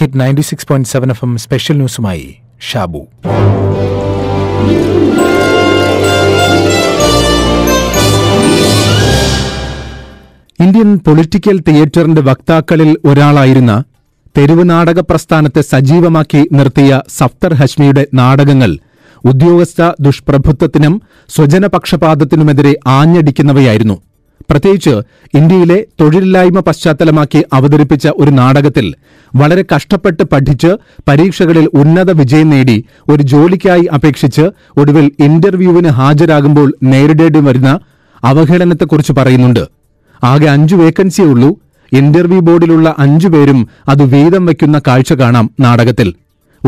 Hit ninety six point seven F M special ന്യൂസുമായി Shabu Indian political തിയേറ്ററിന്റെ വക്താക്കളിൽ ഒരാളായിരുന്ന തെരുവ് നാടക പ്രസ്ഥാനത്തെ സജീവമാക്കി നിർത്തിയ സഫ്തർ ഹഷ്മിയുടെ നാടകങ്ങൾ ഉദ്യോഗസ്ഥ ദുഷ്പ്രഭുത്വത്തിനും സ്വജനപക്ഷപാതത്തിനുമെതിരെ ആഞ്ഞടിക്കുന്നവയായിരുന്നു. പ്രത്യേകിച്ച് ഇന്ത്യയിലെ തൊഴിലില്ലായ്മ പശ്ചാത്തലമാക്കി അവതരിപ്പിച്ച ഒരു നാടകത്തിൽ വളരെ കഷ്ടപ്പെട്ട് പഠിച്ച് പരീക്ഷകളിൽ ഉന്നത വിജയം നേടി ഒരു ജോലിക്കായി അപേക്ഷിച്ച് ഒടുവിൽ ഇന്റർവ്യൂവിന് ഹാജരാകുമ്പോൾ നേരിടേണ്ടി വരുന്ന അവഹേളനത്തെക്കുറിച്ച് പറയുന്നുണ്ട്. ആകെ അഞ്ചു വേക്കൻസിയേ ഉള്ളൂ. ഇന്റർവ്യൂ ബോർഡിലുള്ള അഞ്ചു പേരും അത് വീതം വയ്ക്കുന്ന കാഴ്ച കാണാം നാടകത്തിൽ.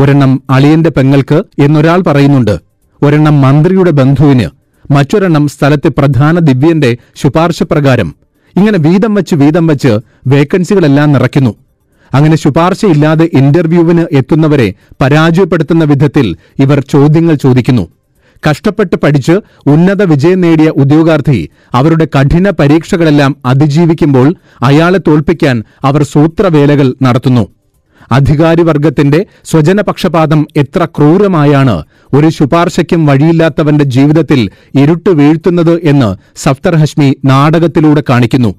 ഒരെണ്ണം അളിയന്റെ പെങ്ങൾക്ക് എന്നൊരാൾ പറയുന്നുണ്ട്. ഒരെണ്ണം മന്ത്രിയുടെ ബന്ധുവിന്. മറ്റൊരെണ്ണം സ്ഥലത്തെ പ്രധാന ദിവ്യന്റെ ശുപാർശ പ്രകാരം ഇങ്ങനെ വീതം വച്ച് വീതം വച്ച് വേക്കൻസികളെല്ലാം നിറയ്ക്കുന്നു. അങ്ങനെ ശുപാർശയില്ലാതെ ഇന്റർവ്യൂവിന് എത്തുന്നവരെ പരാജയപ്പെടുത്തുന്ന വിധത്തിൽ ഇവർ ചോദ്യങ്ങൾ ചോദിക്കുന്നു. കഷ്ടപ്പെട്ട് പഠിച്ച് ഉന്നത വിജയം നേടിയ ഉദ്യോഗാർത്ഥി അവരുടെ കഠിന പരീക്ഷകളെല്ലാം അതിജീവിക്കുമ്പോൾ അയാളെ തോൽപ്പിക്കാൻ അവർ സൂത്രവേലകൾ നടത്തുന്നു. അധികാരിവർഗത്തിന്റെ സ്വജനപക്ഷപാതം എത്ര ക്രൂരമായാണ് ഒരു ശുപാർശയ്ക്കും വഴിയില്ലാത്തവന്റെ ജീവിതത്തിൽ ഇരുട്ട് വീഴ്ത്തുന്നത് എന്ന് സഫ്തർ ഹഷ്മി നാടകത്തിലൂടെ കാണിക്കുന്നു.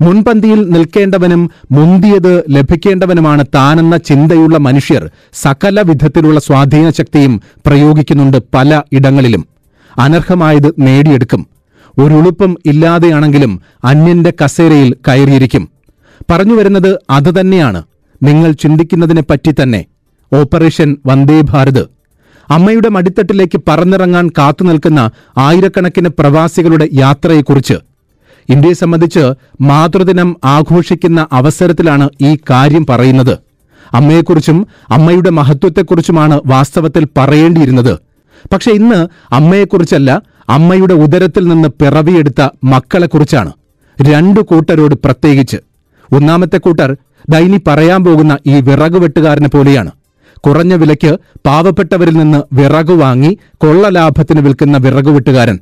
മുൻപന്തിയിൽ നിൽക്കേണ്ടവനും മുന്തിയത് ലഭിക്കേണ്ടവനുമാണ് താനെന്ന ചിന്തയുള്ള മനുഷ്യർ സകല വിധത്തിലുള്ള സ്വാധീന ശക്തിയും പ്രയോഗിക്കുന്നുണ്ട് പല ഇടങ്ങളിലും. അനർഹമായത് നേടിയെടുക്കും. ഒരുളുപ്പം ഇല്ലാതെയാണെങ്കിലും അന്യന്റെ കസേരയിൽ കയറിയിരിക്കും. പറഞ്ഞു വരുന്നത് അതുതന്നെയാണ് നിങ്ങൾ ചിന്തിക്കുന്നതിനെപ്പറ്റി തന്നെ ഓപ്പറേഷൻ വന്ദേ ഭാരത്. അമ്മയുടെ മടിത്തട്ടിലേക്ക് പറന്നിറങ്ങാൻ കാത്തുനിൽക്കുന്ന ആയിരക്കണക്കിന് പ്രവാസികളുടെ യാത്രയെക്കുറിച്ച്. ഇന്ത്യയെ സംബന്ധിച്ച് മാതൃദിനം ആഘോഷിക്കുന്ന അവസരത്തിലാണ് ഈ കാര്യം പറയുന്നത്. അമ്മയെക്കുറിച്ചും അമ്മയുടെ മഹത്വത്തെക്കുറിച്ചുമാണ് വാസ്തവത്തിൽ പറയേണ്ടിയിരുന്നത്. പക്ഷെ ഇന്ന് അമ്മയെക്കുറിച്ചല്ല അമ്മയുടെ ഉദരത്തിൽ നിന്ന് പിറവിയെടുത്ത മക്കളെക്കുറിച്ചാണ്. രണ്ടു കൂട്ടരോട് പ്രത്യേകിച്ച്. ഒന്നാമത്തെ കൂട്ടർ ദൈനി പറയാൻ പോകുന്ന ഈ വിറക് വെട്ടുകാരനെ പോലെയാണ്. കുറഞ്ഞ വിലയ്ക്ക് പാവപ്പെട്ടവരിൽ നിന്ന് വിറക് വാങ്ങി കൊള്ള ലാഭത്തിന് വിൽക്കുന്ന വിറക് വെട്ടുകാരൻ.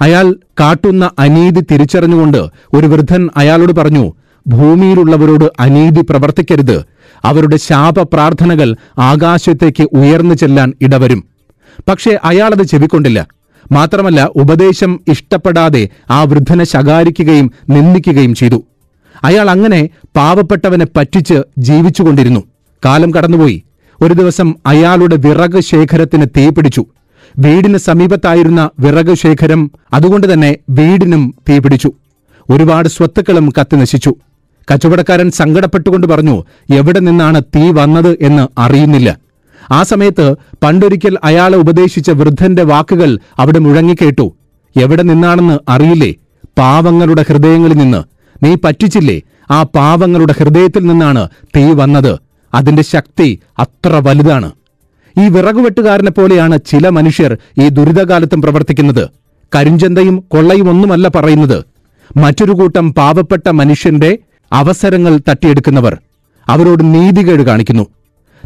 അയാൾ കാട്ടുന്ന അനീതി തിരിച്ചറിഞ്ഞുകൊണ്ട് ഒരു വൃദ്ധൻ അയാളോട് പറഞ്ഞു ഭൂമിയിലുള്ളവരോട് അനീതി പ്രവർത്തിക്കരുത്. അവരുടെ ശാപ പ്രാർത്ഥനകൾ ആകാശത്തേക്ക് ഉയർന്നു ചെല്ലാൻ ഇടവരും. പക്ഷേ അയാളത് ചെവിക്കൊണ്ടില്ല. മാത്രമല്ല ഉപദേശം ഇഷ്ടപ്പെടാതെ ആ വൃദ്ധനെ ശകാരിക്കുകയും നിന്ദിക്കുകയും ചെയ്തു. അയാൾ അങ്ങനെ പാവപ്പെട്ടവനെ പറ്റിച്ച് ജീവിച്ചുകൊണ്ടിരുന്നു. കാലം കടന്നുപോയി. ഒരു ദിവസം അയാളുടെ വിറക് ശേഖരത്തിന് തീ പിടിച്ചു. വീടിന് സമീപത്തായിരുന്ന വിറക് ശേഖരം അതുകൊണ്ട് തന്നെ വീടിനും തീ പിടിച്ചു. ഒരുപാട് സ്വത്തുക്കളും കത്തി നശിച്ചു. കച്ചവടക്കാരൻ സങ്കടപ്പെട്ടുകൊണ്ട് പറഞ്ഞു എവിടെ നിന്നാണ് തീ വന്നത് എന്ന് അറിയുന്നില്ല. ആ സമയത്ത് പണ്ടൊരിക്കൽ അയാളെ ഉപദേശിച്ച വൃദ്ധന്റെ വാക്കുകൾ അവിടെ മുഴങ്ങിക്കേട്ടു. എവിടെ നിന്നാണെന്ന് അറിയില്ലേ? പാവങ്ങളുടെ ഹൃദയങ്ങളിൽ നിന്ന്. നീ പറ്റിച്ചില്ലേ? ആ പാവങ്ങളുടെ ഹൃദയത്തിൽ നിന്നാണ് തീ വന്നത്. അതിന്റെ ശക്തി അത്ര വലുതാണ്. ഈ വിറകുവെട്ടുകാരനെ പോലെയാണ് ചില മനുഷ്യർ ഈ ദുരിതകാലത്തും പ്രവർത്തിക്കുന്നത്. കരിഞ്ചന്തയും കൊള്ളയും ഒന്നുമല്ല പറയുന്നത്. മറ്റൊരു കൂട്ടം പാവപ്പെട്ട മനുഷ്യന്റെ അവസരങ്ങൾ തട്ടിയെടുക്കുന്നവർ അവരോട് നീതികേട് കാണിക്കുന്നു.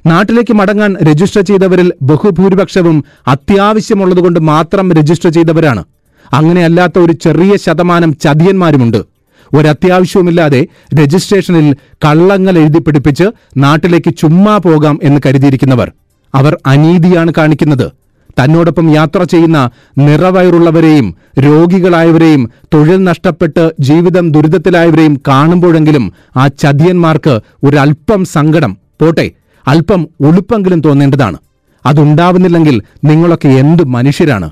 നാട്ടിലേക്ക് മടങ്ങാൻ രജിസ്റ്റർ ചെയ്തവരിൽ ബഹുഭൂരിപക്ഷവും അത്യാവശ്യമുള്ളതുകൊണ്ട് മാത്രം രജിസ്റ്റർ ചെയ്തവരാണ്. അങ്ങനെയല്ലാത്ത ഒരു ചെറിയ ശതമാനം ചതിയന്മാരുമുണ്ട്. ഒരത്യാവശ്യവുമില്ലാതെ രജിസ്ട്രേഷനിൽ കള്ളങ്ങൾ എഴുതി പിടിപ്പിച്ച് നാട്ടിലേക്ക് ചുമ്മാ പോകാം എന്ന് കരുതിയിരിക്കുന്നവർ. അവർ അനീതിയാണ് കാണിക്കുന്നത്. തന്നോടൊപ്പം യാത്ര ചെയ്യുന്ന നിറവയറുള്ളവരെയും രോഗികളായവരെയും തൊഴിൽ നഷ്ടപ്പെട്ട് ജീവിതം ദുരിതത്തിലായവരെയും കാണുമ്പോഴെങ്കിലും ആ ചതിയന്മാർക്ക് ഒരല്പം സങ്കടം. പോട്ടെ അല്പം ഉളുപ്പെങ്കിലും തോന്നേണ്ടതാണ്. അതുണ്ടാവുന്നില്ലെങ്കിൽ നിങ്ങളൊക്കെ എന്ത് മനുഷ്യരാണ്?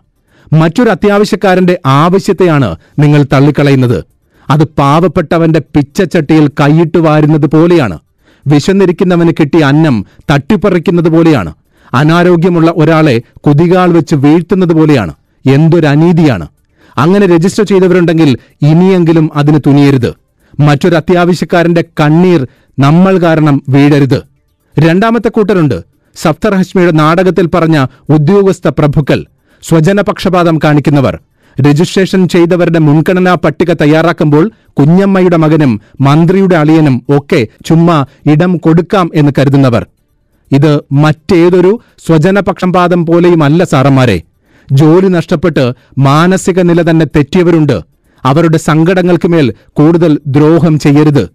മറ്റൊരു അത്യാവശ്യക്കാരന്റെ ആവശ്യത്തെയാണ് നിങ്ങൾ തള്ളിക്കളയുന്നത്. അത് പാവപ്പെട്ടവന്റെ പിച്ചച്ചട്ടിയിൽ കൈയിട്ട് വാരുന്നത് പോലെയാണ്. വിശന്നിരിക്കുന്നവന് കിട്ടിയ അന്നം തട്ടിപ്പറിക്കുന്നത് പോലെയാണ്. അനാരോഗ്യമുള്ള ഒരാളെ കുതികാൽ വെച്ച് വീഴ്ത്തുന്നത് പോലെയാണ്. എന്തൊരനീതിയാണ് അങ്ങനെ രജിസ്റ്റർ ചെയ്തവരുണ്ടെങ്കിൽ ഇനിയെങ്കിലും അതിന് തുനിയരുത്. മറ്റൊരു അത്യാവശ്യക്കാരന്റെ കണ്ണീർ നമ്മൾ കാരണം വീഴരുത്. രണ്ടാമത്തെ കൂട്ടരുണ്ട്. സഫ്തർ ഹഷ്മിയുടെ നാടകത്തിൽ പറഞ്ഞ ഉദ്യോഗസ്ഥ പ്രഭുക്കൾ സ്വജനപക്ഷപാതം കാണിക്കുന്നവർ. രജിസ്ട്രേഷൻ ചെയ്തവരുടെ മുൻഗണനാ പട്ടിക തയ്യാറാക്കുമ്പോൾ കുഞ്ഞമ്മയുടെ മകനും മന്ത്രിയുടെ അളിയനും ഒക്കെ ചുമ്മാ ഇടം കൊടുക്കാം എന്ന് കരുതുന്നവർ. ഇത് മറ്റേതൊരു സ്വജനപക്ഷപാതം പോലെയുമല്ല സാറന്മാരെ. ജോലി നഷ്ടപ്പെട്ട് മാനസിക നില തന്നെ തെറ്റിയവരുണ്ട്. അവരുടെ സങ്കടങ്ങൾക്ക് മേൽ കൂടുതൽ ദ്രോഹം ചെയ്യരുത്.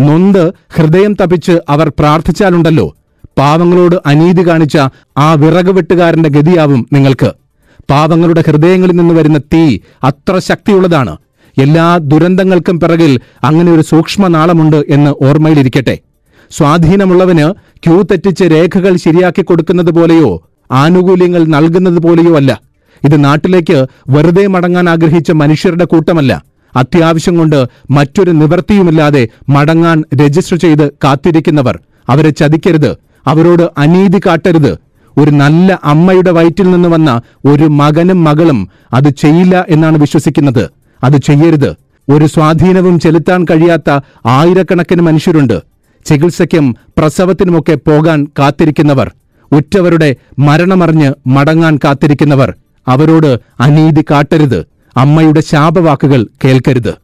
നൊന്ത് ഹൃദയം തപിച്ച് അവർ പ്രാർത്ഥിച്ചാലുണ്ടല്ലോ. പാവങ്ങളോട് അനീതി കാണിച്ച ആ വിറകുവെട്ടുകാരന്റെ ഗതിയാവും നിങ്ങൾക്ക്. പാവങ്ങളുടെ ഹൃദയങ്ങളിൽ നിന്ന് വരുന്ന തീ അത്ര ശക്തിയുള്ളതാണ്. എല്ലാ ദുരന്തങ്ങൾക്കും പിറകിൽ അങ്ങനെ ഒരു സൂക്ഷ്മനാളമുണ്ട് എന്ന് ഓർമ്മയിലിരിക്കട്ടെ. സ്വാധീനമുള്ളവന് ക്യൂ തെറ്റിച്ച് രേഖകൾ ശരിയാക്കി കൊടുക്കുന്നത് പോലെയോ ആനുകൂല്യങ്ങൾ നൽകുന്നത് പോലെയോ അല്ല. ഇത് നാട്ടിലേക്ക് വെറുതെ മടങ്ങാൻ ആഗ്രഹിച്ച മനുഷ്യരുടെ കൂട്ടമല്ല. അത്യാവശ്യം കൊണ്ട് മറ്റൊരു നിവൃത്തിയുമില്ലാതെ മടങ്ങാൻ രജിസ്റ്റർ ചെയ്ത് കാത്തിരിക്കുന്നവർ. അവരെ ചതിക്കരുത്. അവരോട് അനീതി കാട്ടരുത്. ഒരു നല്ല അമ്മയുടെ വയറ്റിൽ നിന്ന് വന്ന ഒരു മകനും മകളും അത് ചെയ്യില്ല എന്നാണ് വിശ്വസിക്കുന്നത്. അത് ചെയ്യരുത്. ഒരു സ്വാധീനവും ചെലുത്താൻ കഴിയാത്ത ആയിരക്കണക്കിന് മനുഷ്യരുണ്ട്. ചികിത്സയ്ക്കും പ്രസവത്തിനുമൊക്കെ പോകാൻ കാത്തിരിക്കുന്നവർ ഉറ്റവരുടെ മരണമറിഞ്ഞ് മടങ്ങാൻ കാത്തിരിക്കുന്നവർ അവരോട് അനീതി കാട്ടരുത്. അമ്മയുടെ ശാപവാക്കുകൾ കേൾക്കരുത്.